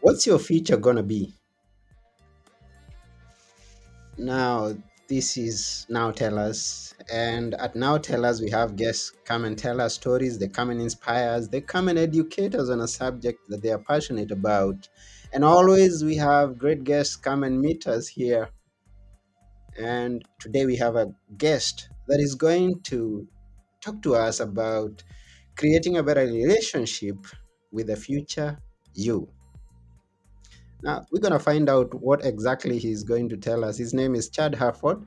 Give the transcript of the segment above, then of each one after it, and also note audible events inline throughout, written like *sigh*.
What's your future gonna be? Now, this is Now Tell Us. And at Now Tell Us, we have guests come and tell us stories. They come and inspire us. They come and educate us on a subject that they are passionate about. And always we have great guests come and meet us here. And today we have a guest that is going to talk to us about creating a better relationship with the future you. Now, we're going to find out what exactly he's going to tell us. His name is Chad Hufford.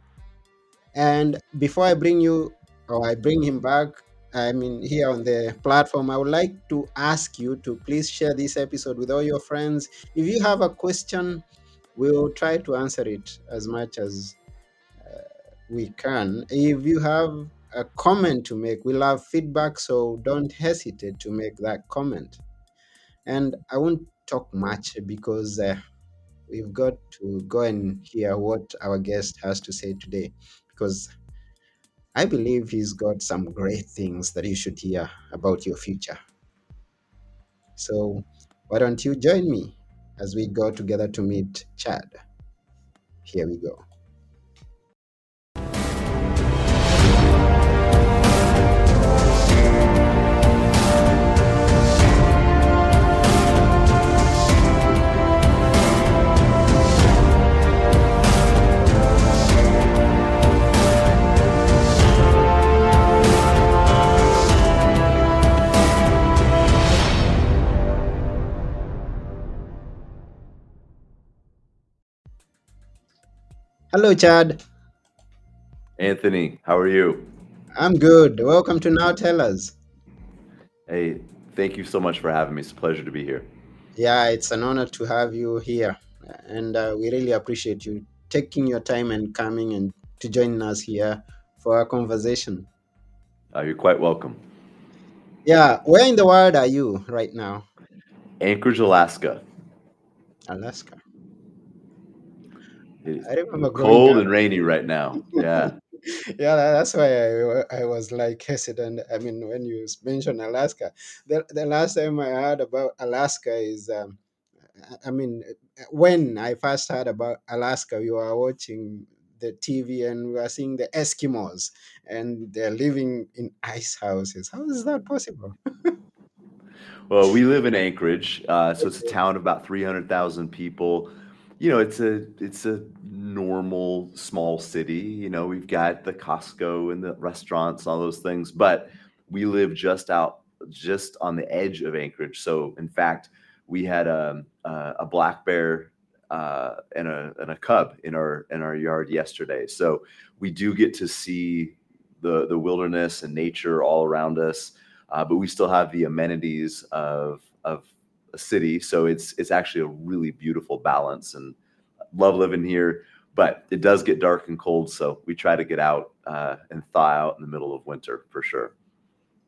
And before I bring you or I bring him back, I mean, here on the platform, I would like to ask you to please share this episode with all your friends. If you have a question, we'll try to answer it as much as uh, we can. If you have a comment to make, we love feedback, so don't hesitate to make that comment. And I won't talk much because uh, we've got to go and hear what our guest has to say today because I believe he's got some great things that you should hear about your future. So, why don't you join me as we go together to meet Chad? Here we go. Hello, Chad. Anthony, how are you? I'm good. Welcome to Now Tell Us. Hey, thank you so much for having me. It's a pleasure to be here. Yeah, it's an honor to have you here. And uh, we really appreciate you taking your time and coming and to join us here for our conversation. Uh, you're quite welcome. Yeah, where in the world are you right now? Anchorage, Alaska. Alaska. I remember cold and rainy right now. Yeah. *laughs* Yeah, that's why I, I was like hesitant. I mean, when you mentioned Alaska, the, the last time I heard about Alaska is, um, I mean, when I first heard about Alaska, we were watching the TV and we were seeing the Eskimos and they're living in ice houses. How is that possible? Well, we live in *laughs* Anchorage, uh, so it's a town of about 300,000 people. You know, it's a it's a normal small city. You know, we've got the Costco and the restaurants, all those things, but we live just out just on the edge of Anchorage. So, in fact, we had a a, a black bear uh, and a and a cub in our in our yard yesterday. So we do get to see the the wilderness and nature all around us uh, but we still have the amenities of of a city. So it's it's actually a really beautiful balance, and love living here. But it does get dark and cold, so we try to get out uh, and thaw out in the middle of winter for sure.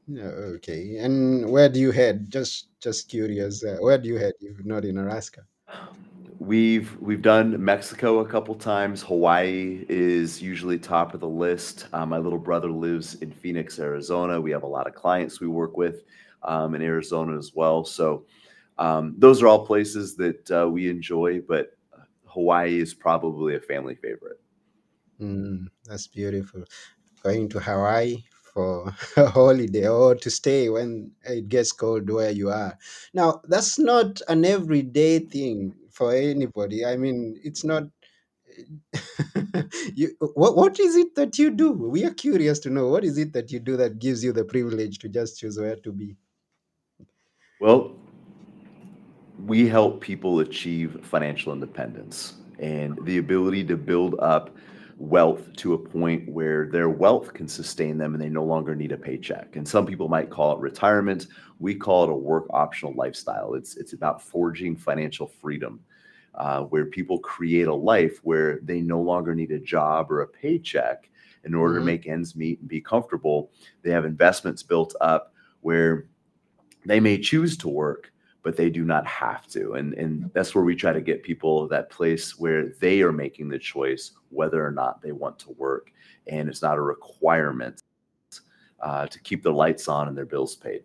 Yeah, okay. And where do you head? Just just curious. Uh, where do you head if not in Alaska? We've we've done Mexico a couple times. Hawaii is usually top of the list. Uh, my little brother lives in Phoenix, Arizona. We have a lot of clients we work with um, in Arizona as well. So um, those are all places that uh, we enjoy, but Hawaii is probably a family favorite. Mm, that's beautiful. Going to Hawaii for *laughs* a holiday or to stay when it gets cold where you are. Now, that's not an everyday thing for anybody. I mean, it's not. *laughs* you, what, what is it that you do? We are curious to know what is it that you do that gives you the privilege to just choose where to be. Well, we help people achieve financial independence and the ability to build up wealth to a point where their wealth can sustain them and they no longer need a paycheck. And some people might call it retirement. We call it a work optional lifestyle. It's it's about forging financial freedom, uh, where people create a life where they no longer need a job or a paycheck in order to Mhm. make ends meet and be comfortable. They have investments built up where they may choose to work but they do not have to and and that's where we try to get people that place where they are making the choice whether or not they want to work and it's not a requirement uh, to keep the lights on and their bills paid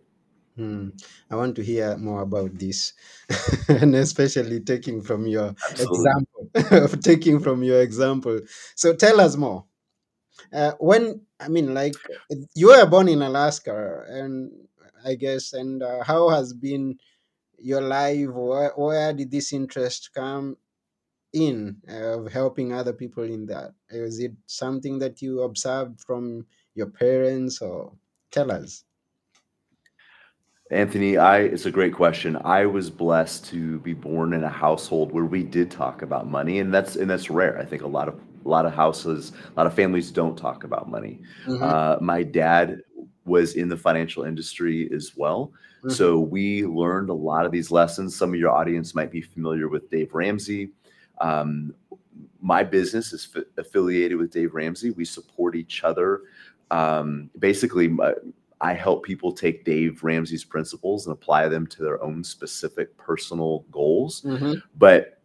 Hmm. I want to hear more about this, *laughs* and especially taking from your Absolutely. example, *laughs* taking from your example. So tell us more. Uh, when I mean, like, you were born in Alaska, and I guess, and uh, how has been your life? Where, where did this interest come in uh, of helping other people in that? Is it something that you observed from your parents, or tell us? Anthony, I it's a great question. I was blessed to be born in a household where we did talk about money, and that's and that's rare. I think a lot of a lot of houses, a lot of families don't talk about money. Mm-hmm, Uh, my dad was in the financial industry as well, mm-hmm, so we learned a lot of these lessons. Some of your audience might be familiar with Dave Ramsey. Um, my business is f- affiliated with Dave Ramsey. We support each other. Um, basically, my, I help people take Dave Ramsey's principles and apply them to their own specific personal goals. mm-hmm, But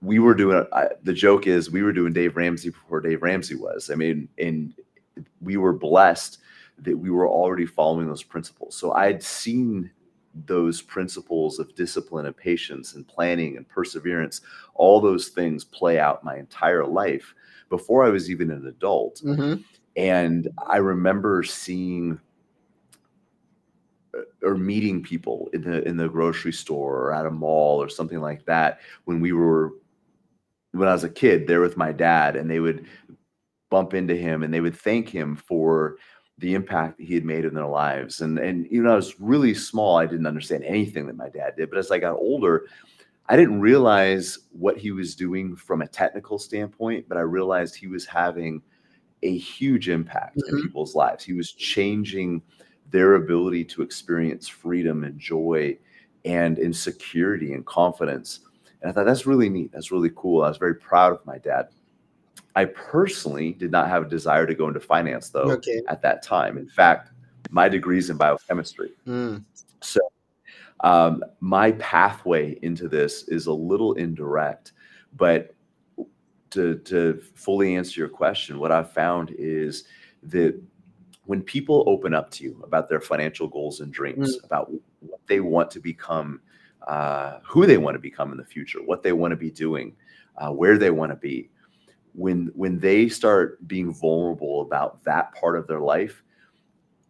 we were doing I, the joke is we were doing Dave Ramsey before Dave Ramsey was. I mean, and we were blessed that we were already following those principles. So I had seen those principles of discipline and patience and planning and perseverance, all those things play out my entire life before I was even an adult. mm-hmm. And I remember seeing or meeting people in the in the grocery store or at a mall or something like that when we were when I was a kid there with my dad and they would bump into him and they would thank him for the impact that he had made in their lives and and you know I was really small I didn't understand anything that my dad did but as I got older I didn't realize what he was doing from a technical standpoint but I realized he was having a huge impact in mm-hmm. people's lives. He was changing their ability to experience freedom and joy and insecurity and confidence. And I thought that's really neat. That's really cool. I was very proud of my dad. I personally did not have a desire to go into finance though Okay. at that time. In fact, my degree is in biochemistry. Mm. So um, my pathway into this is a little indirect, but to to fully answer your question, what I've found is that when people open up to you about their financial goals and Mm. dreams, about what they want to become, uh, who they want to become in the future, what they want to be doing, uh, where they want to be, when when they start being vulnerable about that part of their life,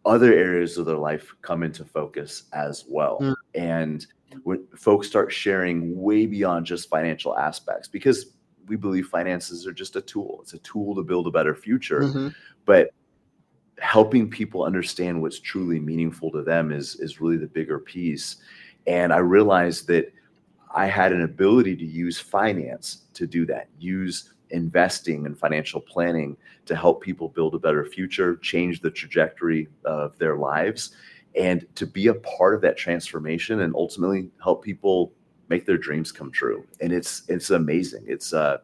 other areas of their life come into focus as well. Mm. And when folks start sharing way beyond just financial aspects, because we believe finances are just a tool, it's a tool to build a better future. Mhm. But helping people understand what's truly meaningful to them is, is really the bigger piece. And I realized that I had an ability to use finance to do that, use investing and financial planning to help people build a better future, change the trajectory of their lives, and to be a part of that transformation and ultimately help people make their dreams come true. And it's it's amazing. It's uh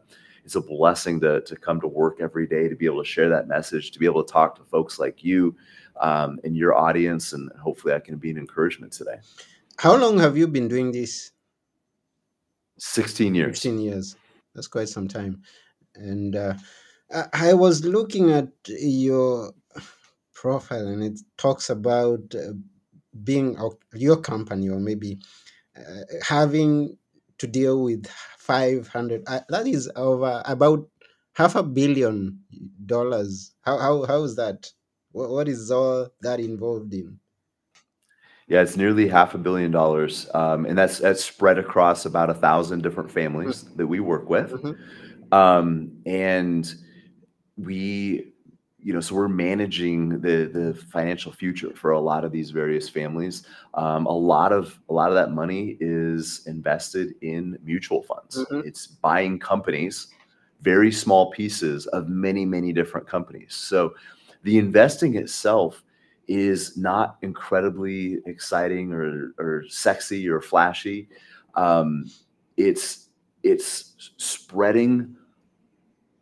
it's a blessing to to come to work every day to be able to share that message, to be able to talk to folks like you um, and your audience, and hopefully I can be an encouragement today. How long have you been doing this? 16 years. 16 years. That's quite some time. And uh, I, I was looking at your profile and it talks about uh, being your company or maybe uh, having to deal with 500 uh, that is over about half a billion dollars. How how, how is that? What, what is all that involved in? Yeah, it's nearly half a billion dollars, um, and that's that's spread across about a thousand different families that we work with. mm-hmm, Um, and we, you know, so we're managing the the financial future for a lot of these various families. Um, a lot of a lot of that money is invested in mutual funds. mm-hmm, It's buying companies, very small pieces of many many different companies. So the investing itself is not incredibly exciting or or sexy or flashy. Um, it's it's spreading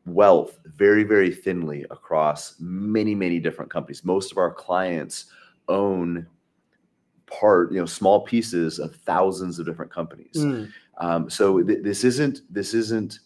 wealth very, very thinly across many, many different companies. Most of our clients own part, you know, small pieces of thousands of different companies. mm, Um, so th- this isn't this isn't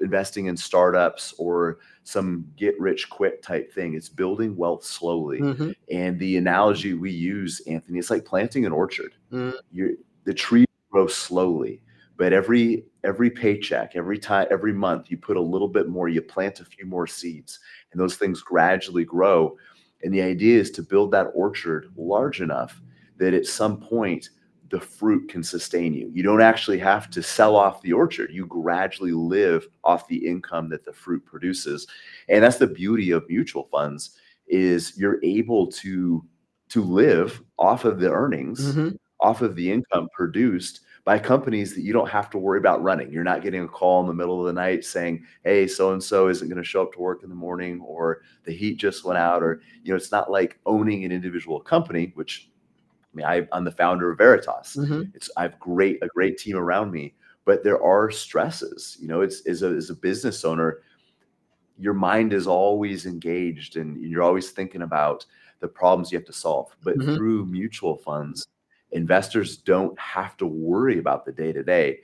investing in startups or some get rich quick type thing. It's building wealth slowly. Mhm. And the analogy we use, Anthony, it's like planting an orchard. Mm. You're, the tree grows slowly, but every every paycheck, every time, every month, you put a little bit more. You plant a few more seeds, and those things gradually grow. And the idea is to build that orchard large enough that at some point the fruit can sustain you. You don't actually have to sell off the orchard. You gradually live off the income that the fruit produces. And that's the beauty of mutual funds is you're able to to live off of the earnings, Mhm. off of the income produced by companies that you don't have to worry about running. You're not getting a call in the middle of the night saying, "Hey, so and so isn't going to show up to work in the morning or the heat just went out or you know, it's not like owning an individual company, which I mean, I, I'm the founder of Veritas. Mhm. It's I have great a great team around me, but there are stresses. You know, it's as a as a business owner, your mind is always engaged and you're always thinking about the problems you have to solve. But Mhm. through mutual funds, investors don't have to worry about the day to day.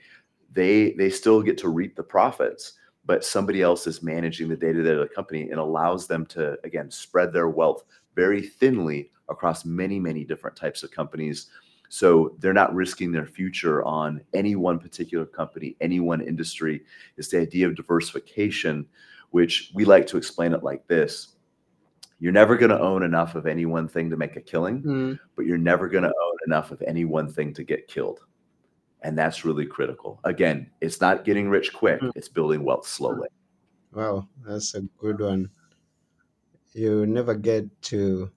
They they still get to reap the profits, but somebody else is managing the day to day of the company and allows them to again spread their wealth very thinly across many many different types of companies. So they're not risking their future on any one particular company, any one industry. It's the idea of diversification, which we like to explain it like this. You're never going to own enough of any one thing to make a killing Mm. but you're never going to own enough of any one thing to get killed. And that's really critical. Again, it's not getting rich quick, Mm. it's building wealth slowly. Wow, that's a good one. You never get to.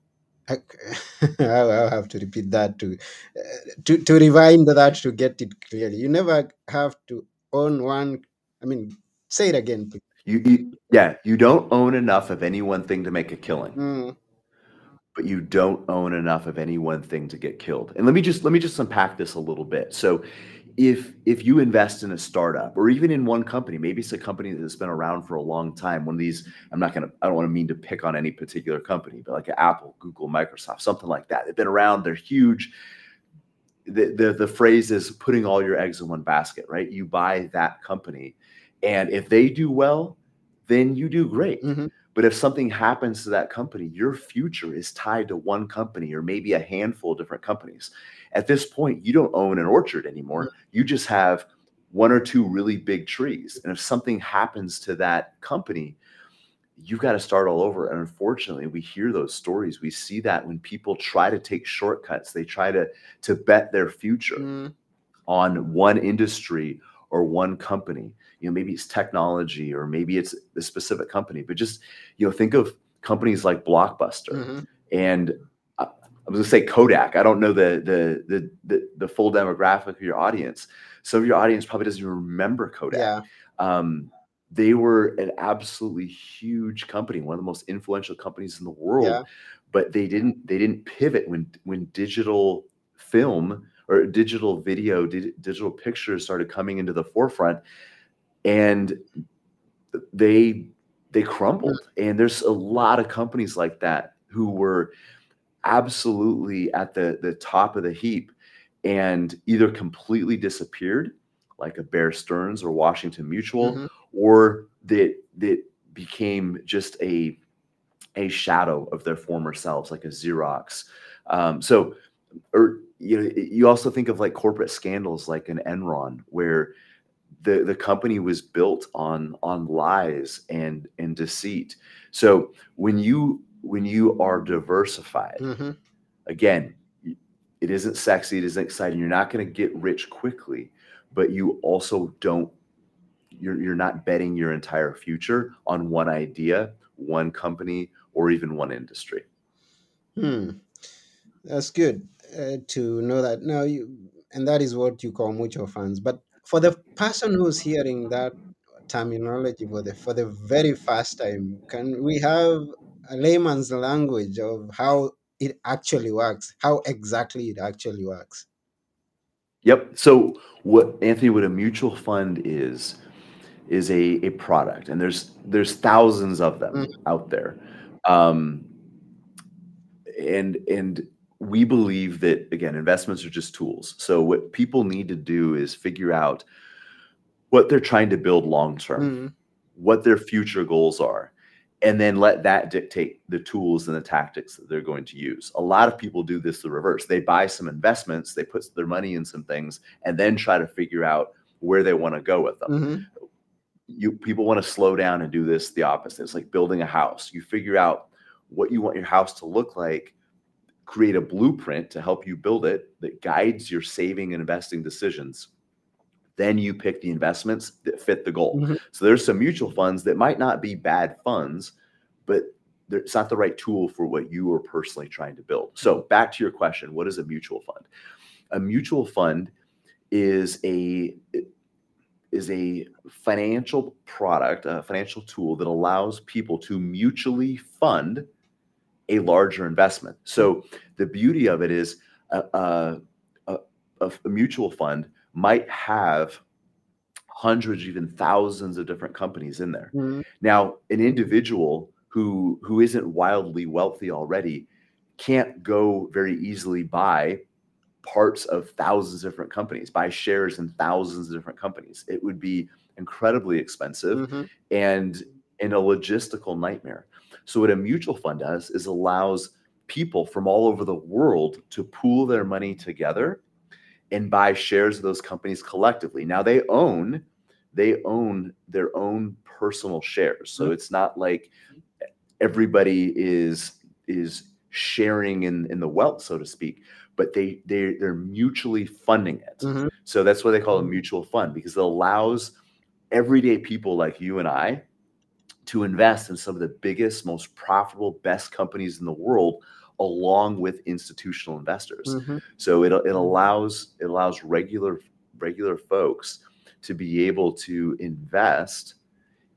*laughs* I'll have to repeat that to, uh, to to rewind that to get it clearly. You never have to own one. I mean, say it again, please. You, you yeah, you don't own enough of any one thing to make a killing, Mm, but you don't own enough of any one thing to get killed. And let me just let me just unpack this a little bit. So if if you invest in a startup or even in one company, maybe it's a company that's been around for a long time, one of these, I'm not gonna, I don't want to mean to pick on any particular company, but like Apple, Google, Microsoft, something like that. They've been around, they're huge. The, the the phrase is putting all your eggs in one basket, right? You buy that company, and if they do well, then you do great. mhm, But if something happens to that company, your future is tied to one company or maybe a handful of different companies. At this point, you don't own an orchard anymore. You just have one or two really big trees. And if something happens to that company, you've got to start all over. And unfortunately, we hear those stories. We see that when people try to take shortcuts, they try to to bet their future mm, on one industry or one company. You know, maybe it's technology or maybe it's a specific company, but just, you know, think of companies like Blockbuster mhm, and I I was gonna say Kodak. I don't know the the the the, the full demographic of your audience. Some of your audience probably doesn't even remember Kodak. Yeah. Um, they were an absolutely huge company, one of the most influential companies in the world. Yeah. But they didn't they didn't pivot when when digital film or digital video, di- digital pictures started coming into the forefront, and they they crumbled. And there's a lot of companies like that who were absolutely at the the top of the heap and either completely disappeared like a bear stearns or washington mutual mhm, or that that became just a a shadow of their former selves like a xerox um, so or you know you also think of like corporate scandals like an enron where the the company was built on on lies and and deceit. So when you when you are diversified mhm, again it isn't sexy it isn't exciting you're not going to get rich quickly but you also don't you're, you're not betting your entire future on one idea one company or even one industry. Hmm. That's good uh, to know that. Now you, and that is what you call mutual funds. But for the person who's hearing that terminology for the for the very first time, can we have a layman's language of how it actually works? How exactly it actually works? yep so what anthony what a mutual fund is is a, a product and there's there's thousands of them Mm. out there um, and and we believe that again investments are just tools so what people need to do is figure out what they're trying to build long term Mm, what their future goals are, and then let that dictate the tools and the tactics that they're going to use. A lot of people do this the reverse. They buy some investments, they put their money in some things, and then try to figure out where they want to go with them. hmm You people want to slow down and do this the opposite. It's like building a house. You figure out what you want your house to look like, create a blueprint to help you build it that guides your saving and investing decisions. Then you pick the investments that fit the goal. Mhm. So there's some mutual funds that might not be bad funds, but it's not the right tool for what you are personally trying to build. So back to your question, what is a mutual fund? A mutual fund is a is a financial product, a financial tool that allows people to mutually fund a larger investment. So the beauty of it is a, a, a, a mutual fund might have hundreds, even thousands of different companies in there. hmm Now, an individual who who isn't wildly wealthy already can't go very easily buy parts of thousands of different companies, buy shares in thousands of different companies. It would be incredibly expensive hmm and and a logistical nightmare. So what a mutual fund does is allows people from all over the world to pool their money together and buy shares of those companies collectively. Now they own they own their own personal shares. So Mhm. it's not like everybody is is sharing in in the wealth so to speak, but they they they're mutually funding it. hmm So that's what they call a mutual fund because it allows everyday people like you and I to invest in some of the biggest, most profitable, best companies in the world, along with institutional investors. hmm So it, it allows it allows regular regular folks to be able to invest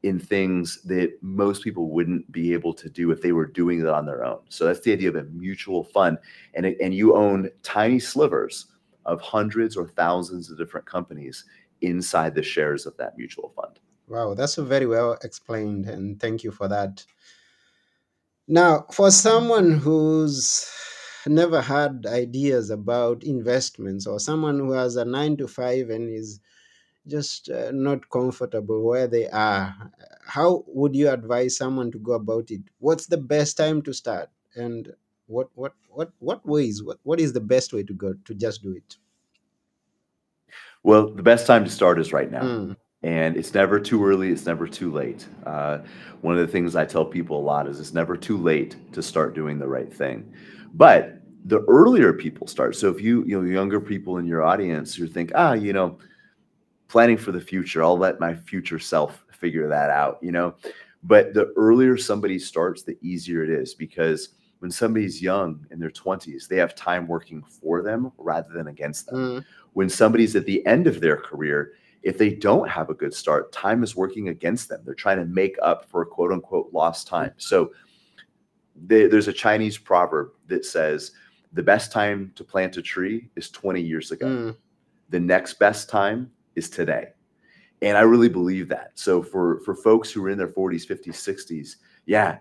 in things that most people wouldn't be able to do if they were doing it on their own. So that's the idea of a mutual fund, and it, and you own tiny slivers of hundreds or thousands of different companies inside the shares of that mutual fund. Wow, that's very well explained, and thank you for that. Now, for someone who's never had ideas about investments, or someone who has a nine to five and is just uh, not comfortable where they are, how would you advise someone to go about it? What's the best time to start, and what what what what ways? What what is the best way to go to just do it? Well, the best time to start is right now. Mm, and it's never too early it's never too late. Uh, one of the things i tell people a lot is it's never too late to start doing the right thing. But the earlier people start. So if you you know younger people in your audience who think ah you know planning for the future i'll let my future self figure that out you know? But the earlier somebody starts the easier it is because when somebody's young in their 20s they have time working for them rather than against them. Mm, when somebody's at the end of their career, if they don't have a good start, time is working against them. They're trying to make up for quote unquote lost time. So there- there's a Chinese proverb that says the best time to plant a tree is 20 years ago. mm, The next best time is today. And I really believe that. So for for folks who are in their 40s, 50s, 60s, yeah,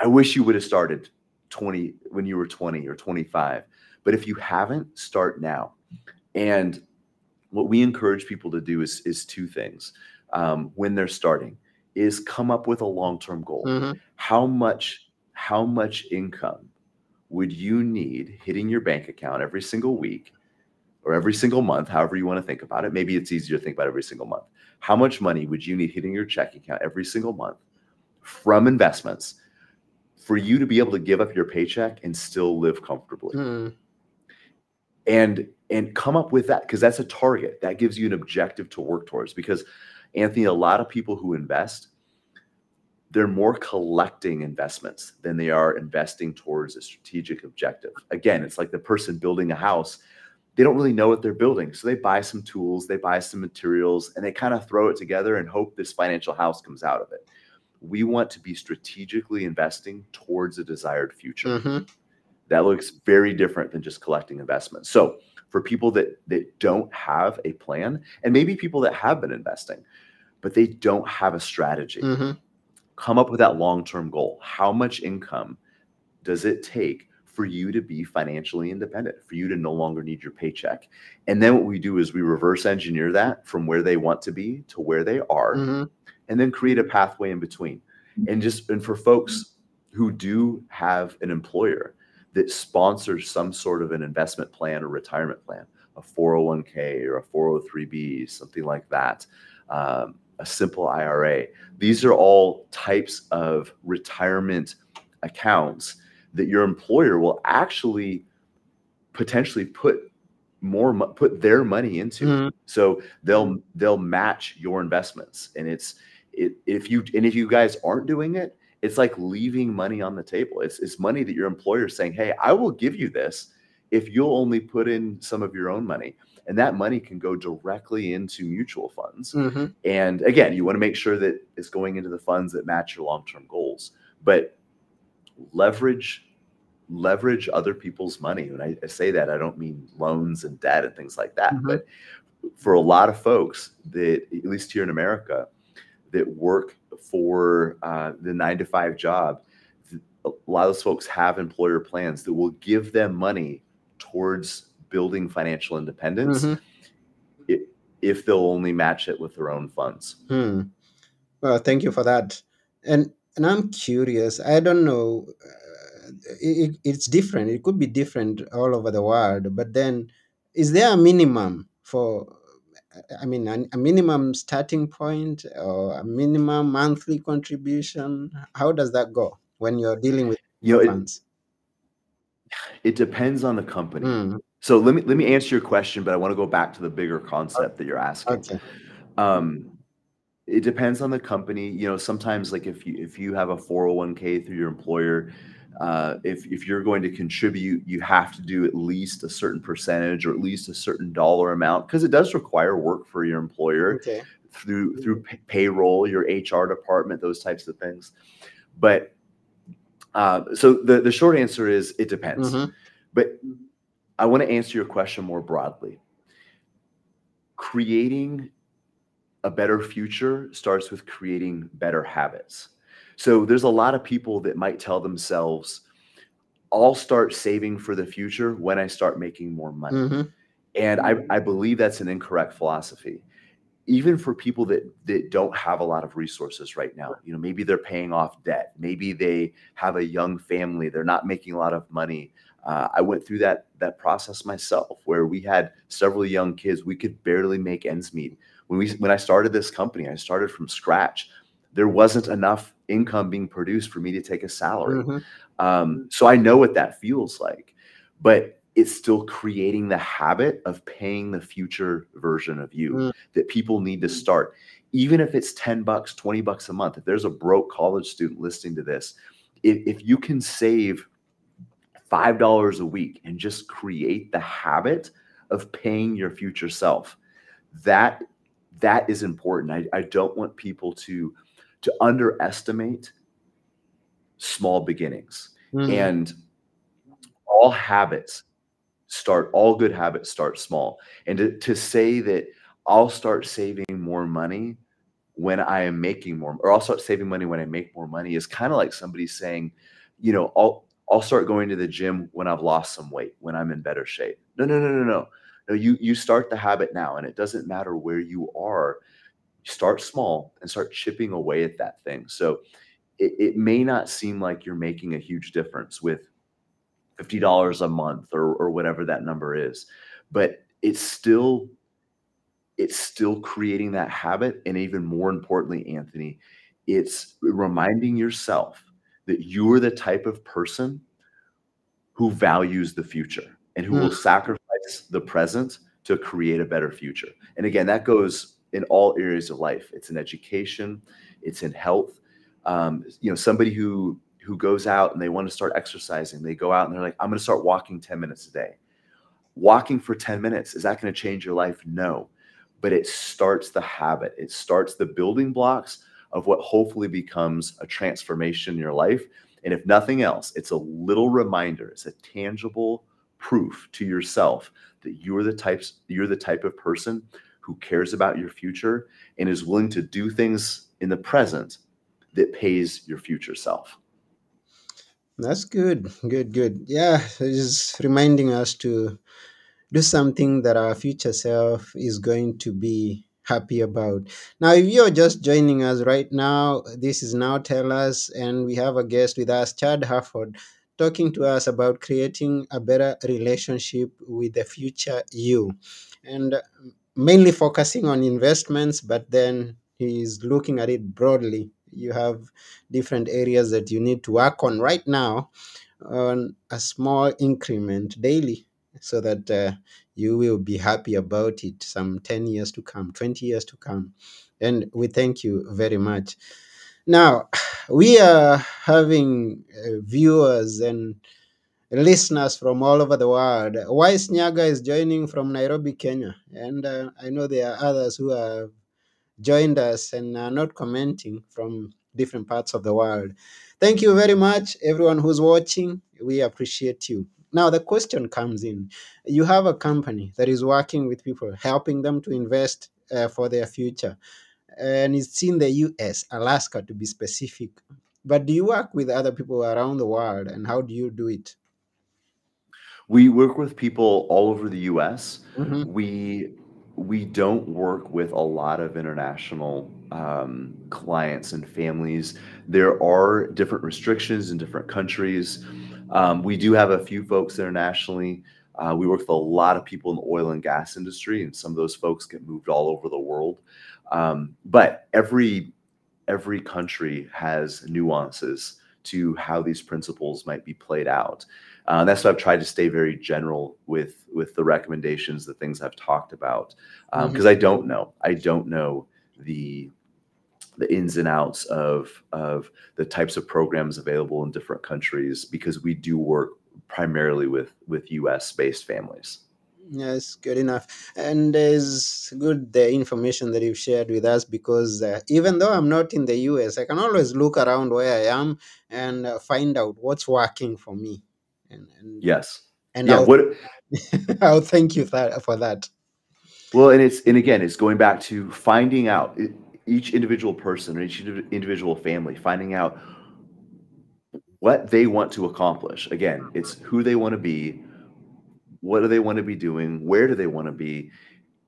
I wish you would have started 20 when you were 20 or 25. But if you haven't, start now. And what we encourage people to do is is two things um, when they're starting is come up with a long-term goal. Mhm, how much how much income would you need hitting your bank account every single week or every single month however you want to think about it? Maybe it's easier to think about every single month. How much money would you need hitting your checking account every single month from investments for you to be able to give up your paycheck and still live comfortably? Mm, and and come up with that because that's a target. That gives you an objective to work towards because anthony a lot of people who invest they're more collecting investments than they are investing towards a strategic objective. Again it's like the person building a house they don't really know what they're building so they buy some tools they buy some materials and they kind of throw it together and hope this financial house comes out of it. We want to be strategically investing towards a desired future. Mhm, that looks very different than just collecting investments. So for people that that don't have a plan, and maybe people that have been investing, but they don't have a strategy, mhm, come up with that long-term goal. How much income does it take for you to be financially independent, for you to no longer need your paycheck? And then what we do is we reverse engineer that from where they want to be to where they are mhm, and then create a pathway in between. And just and for folks who do have an employer that sponsors some sort of an investment plan or retirement plan, a 401k or a 403b, something like that, um, a simple IRA. These are all types of retirement accounts that your employer will actually potentially put more put their money into. Mm-hmm. So they'll they'll match your investments, and it's it, if you and if you guys aren't doing it, it's like leaving money on the table. It's it's money that your employer is saying, "Hey, I will give you this if you'll only put in some of your own money." And that money can go directly into mutual funds. Mm-hmm. And again, you want to make sure that it's going into the funds that match your long-term goals. But leverage leverage other people's money. When I, I, say that, I don't mean loans and debt and things like that. Mm-hmm. But for a lot of folks that, at least here in America, that work for uh, the nine to five job, a lot of those folks have employer plans that will give them money towards building financial independence mm-hmm. if, if they'll only match it with their own funds. Hmm. Well, thank you for that. And and I'm curious. I don't know. Uh, it, it's different. It could be different all over the world. But then, is there a minimum for I mean, a minimum starting point or a minimum monthly contribution? How does that go when you're dealing with you know, funds? It, it depends on the company. Mm. So let me let me answer your question, but I want to go back to the bigger concept that you're asking. Okay. Um, it depends on the company. You know, sometimes like if you if you have a 401k through your employer, uh, if if you're going to contribute, you have to do at least a certain percentage or at least a certain dollar amount because it does require work for your employer okay. through through payroll, your HR department, those types of things. But uh, so the the short answer is it depends. Mm-hmm. But I want to answer your question more broadly. Creating a better future starts with creating better habits. So there's a lot of people that might tell themselves, I'll start saving for the future when I start making more money. Mm-hmm. And I, I believe that's an incorrect philosophy. Even for people that that don't have a lot of resources right now, you know, maybe they're paying off debt, maybe they have a young family, they're not making a lot of money. Uh, I went through that that process myself, where we had several young kids, we could barely make ends meet. When we when I started this company, I started from scratch there wasn't enough income being produced for me to take a salary. Mm-hmm. Um, so I know what that feels like, but it's still creating the habit of paying the future version of you mm-hmm. that people need to start. Even if it's 10 bucks, 20 bucks a month, if there's a broke college student listening to this, if, if you can save $5 a week and just create the habit of paying your future self, that that is important. I, I don't want people to to underestimate small beginnings. Mm-hmm. And all habits start, all good habits start small. And to, to say that I'll start saving more money when I am making more, or I'll start saving money when I make more money is kind of like somebody saying, you know, I'll I'll start going to the gym when I've lost some weight, when I'm in better shape. No, no, no, no, no. No, you you start the habit now, and it doesn't matter where you are start small and start chipping away at that thing. So it, it may not seem like you're making a huge difference with $50 a month or, or whatever that number is, but it's still it's still creating that habit and even more importantly anthony it's reminding yourself that you're the type of person who values the future and who mm. will sacrifice the present to create a better future and again that goes in all areas of life. It's in education, it's in health. Um, you know, somebody who who goes out and they want to start exercising, they go out and they're like, I'm going to start walking 10 minutes a day. Walking for 10 minutes, is that going to change your life? No. But it starts the habit, it starts the building blocks of what hopefully becomes a transformation in your life. And if nothing else, it's a little reminder, it's a tangible proof to yourself that you're the types you're the type of person who cares about your future and is willing to do things in the present that pays your future self. That's good. Good, good. Yeah, it's reminding us to do something that our future self is going to be happy about. Now, if you're just joining us right now, this is Now Tell Us, and we have a guest with us, Chad Hufford, talking to us about creating a better relationship with the future you. And mainly focusing on investments, but then he's looking at it broadly. You have different areas that you need to work on right now on a small increment daily so that uh, you will be happy about it some 10 years to come, 20 years to come. And we thank you very much. Now, we are having uh, viewers and listeners from all over the world. Wise Nyaga is joining from Nairobi, Kenya. And uh, I know there are others who have joined us and are not commenting from different parts of the world. Thank you very much, everyone who's watching. We appreciate you. Now, the question comes in you have a company that is working with people, helping them to invest uh, for their future, and it's in the US, Alaska to be specific. But do you work with other people around the world, and how do you do it? We work with people all over the US. Mhm. We we don't work with a lot of international um, clients and families. There are different restrictions in different countries. Um, we do have a few folks internationally. Uh, we work with a lot of people in the oil and gas industry, and some of those folks get moved all over the world. Um, but every every country has nuances to how these principles might be played out. Uh, that's why I've tried to stay very general with with the recommendations, the things I've talked about, because Mhm. I don't know. I don't know the the ins and outs of of the types of programs available in different countries because we do work primarily with with U.S. based families. Yes, good enough. And it's good the information that you've shared with us because uh, even though I'm not in the US, I can always look around where I am and uh, find out what's working for me. And and, Yes. and Yeah. I'll, What *laughs* I'll thank you that, for that. Well, and it's and again, it's going back to finding out each individual person or each individual family, finding out what they want to accomplish. Again, it's who they want to be, what do they want to be doing, where do they want to be,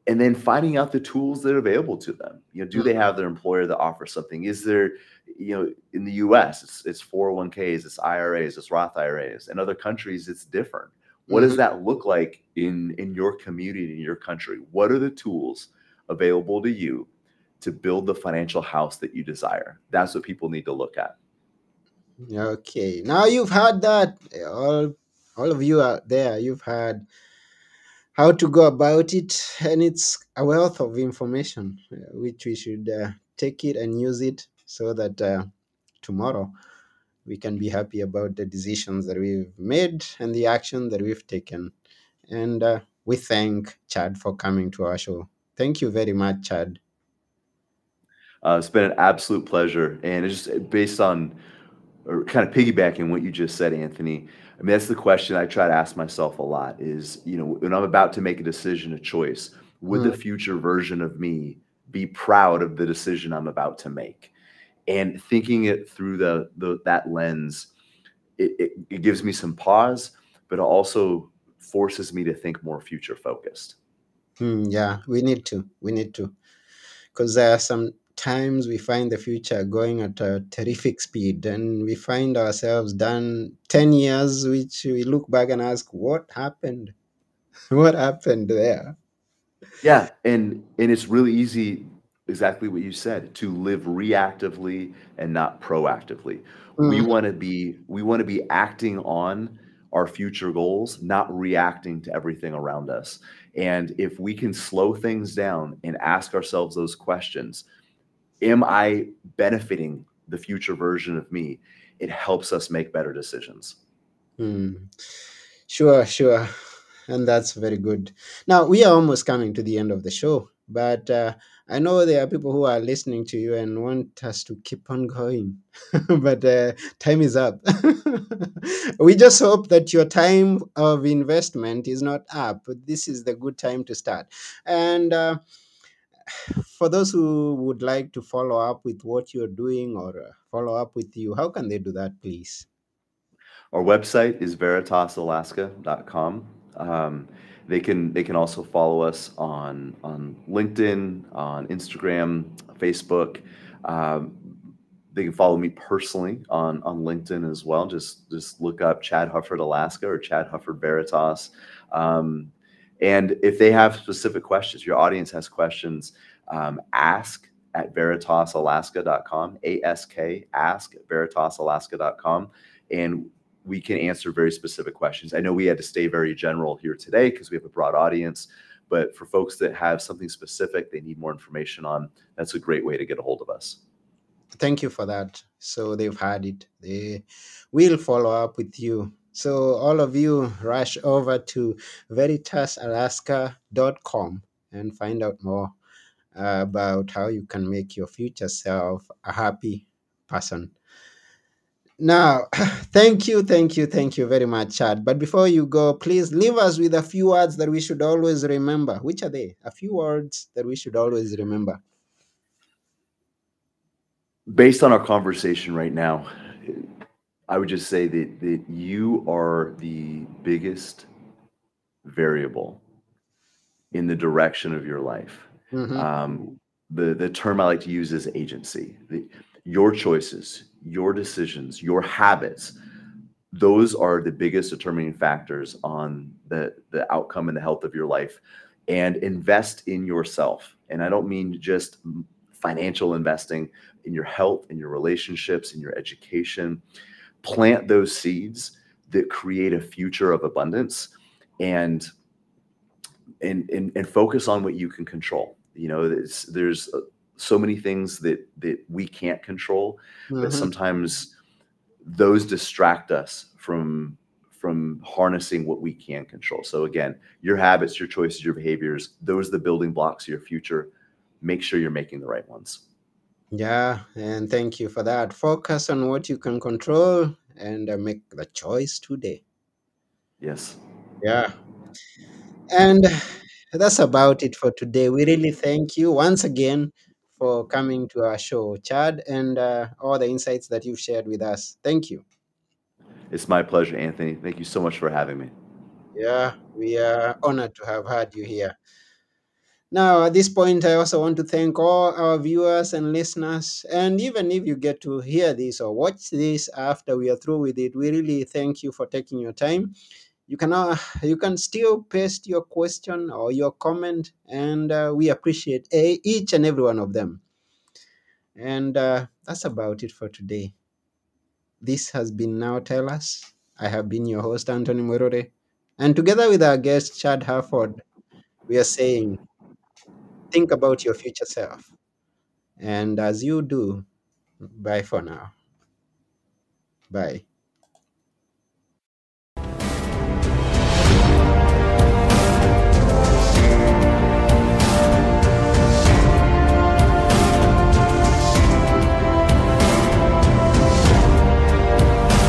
and then finding out the tools that are available to them. You know, do they have their employer that offers something? Is there, you know, in the U.S. it's it's 401ks, it's IRAs, it's Roth IRAs. In other countries, it's different. What does Mhm. that look like in in your community, in your country? What are the tools available to you to build the financial house that you desire? That's what people need to look at. Okay, now you've had that. All, all of you out there, you've had how to go about it, and it's a wealth of information uh, which we should uh, take it and use it so that uh, tomorrow we can be happy about the decisions that we've made and the action that we've taken. And uh, we thank Chad for coming to our show. Thank you very much, Chad. Uh, it's been an absolute pleasure, and it's just based on or kind of piggybacking what you just said, Anthony. I mean, that's the question I try to ask myself a lot is, you know, when I'm about to make a decision, a choice, would the Mm, future version of me be proud of the decision I'm about to make? And thinking it through the, the that lens, it, it, it gives me some pause, but it also forces me to think more future focused. mm, yeah, we need to. We need to. Because there are some times we find the future going at a terrific speed and we find ourselves done 10 years, which we look back and ask, what happened? *laughs* what happened there? Yeah, and and it's really easy, exactly what you said, to live reactively and not proactively. We Mhm. want to be we want to be acting on our future goals, not reacting to everything around us. And if we can slow things down and ask ourselves those questions, am I benefiting the future version of me? It helps us make better decisions. Hmm. Sure, sure. And that's very good. Now, we are almost coming to the end of the show, but uh, I know there are people who are listening to you and want us to keep on going, *laughs* but uh, time is up. *laughs* we just hope that your time of investment is not up. This is the good time to start. And uh, for those who would like to follow up with what you're doing or uh, follow up with you, how can they do that, please? Our website is veritasalaska.com. Um, they can they can also follow us on on LinkedIn, on Instagram, Facebook. Um, they can follow me personally on on LinkedIn as well. Just just look up Chad Hufford Alaska or Chad Hufford Veritas. Um, and if they have specific questions, your audience has questions, um, ask at veritasalaska.com, ask, ask at veritasalaska.com. And we can answer very specific questions. I know we had to stay very general here today because we have a broad audience, but for folks that have something specific they need more information on, that's a great way to get a hold of us. Thank you for that. So they've had it. They will follow up with you. So all of you rush over to veritasalaska.com and find out more uh, about how you can make your future self a happy person. Now, *clears throat* thank you, thank you, thank you very much, Chad. But before you go, please leave us with a few words that we should always remember. Which are they? A few words that we should always remember. Based on our conversation right now, I would just say that, that you are the biggest variable in the direction of your life. Mhm. Um, the the term I like to use is agency. The, your choices, your decisions, your habits, those are the biggest determining factors on the the outcome and the health of your life. And invest in yourself. And I don't mean just financial investing in your health, in your relationships, in your education. Plant those seeds that create a future of abundance and and and, and focus on what you can control. You know there's there's uh, so many things that that we can't control but Mhm. sometimes those distract us from from harnessing what we can control. So again your habits your choices your behaviors those are the building blocks of your future. Make sure you're making the right ones Yeah, and thank you for that. Focus on what you can control and uh, make the choice today. yes Yeah. And that's about it for today. We really thank you once again for coming to our show, Chad, and uh, all the insights that you've shared with us. Thank you. it's my pleasure anthony thank you so much for having me Yeah, we are honored to have had you here. Now, at this point, I also want to thank all our viewers and listeners. And even if you get to hear this or watch this after we are through with it, we really thank you for taking your time. You can uh, you can still paste your question or your comment, and uh, we appreciate a- each and every one of them. And uh, that's about it for today. This has been Now Tell Us. I have been your host, Anthony Morore. And together with our guest, Chad Hufford, we are saying, think about your future self. And as you do, bye for now. Bye.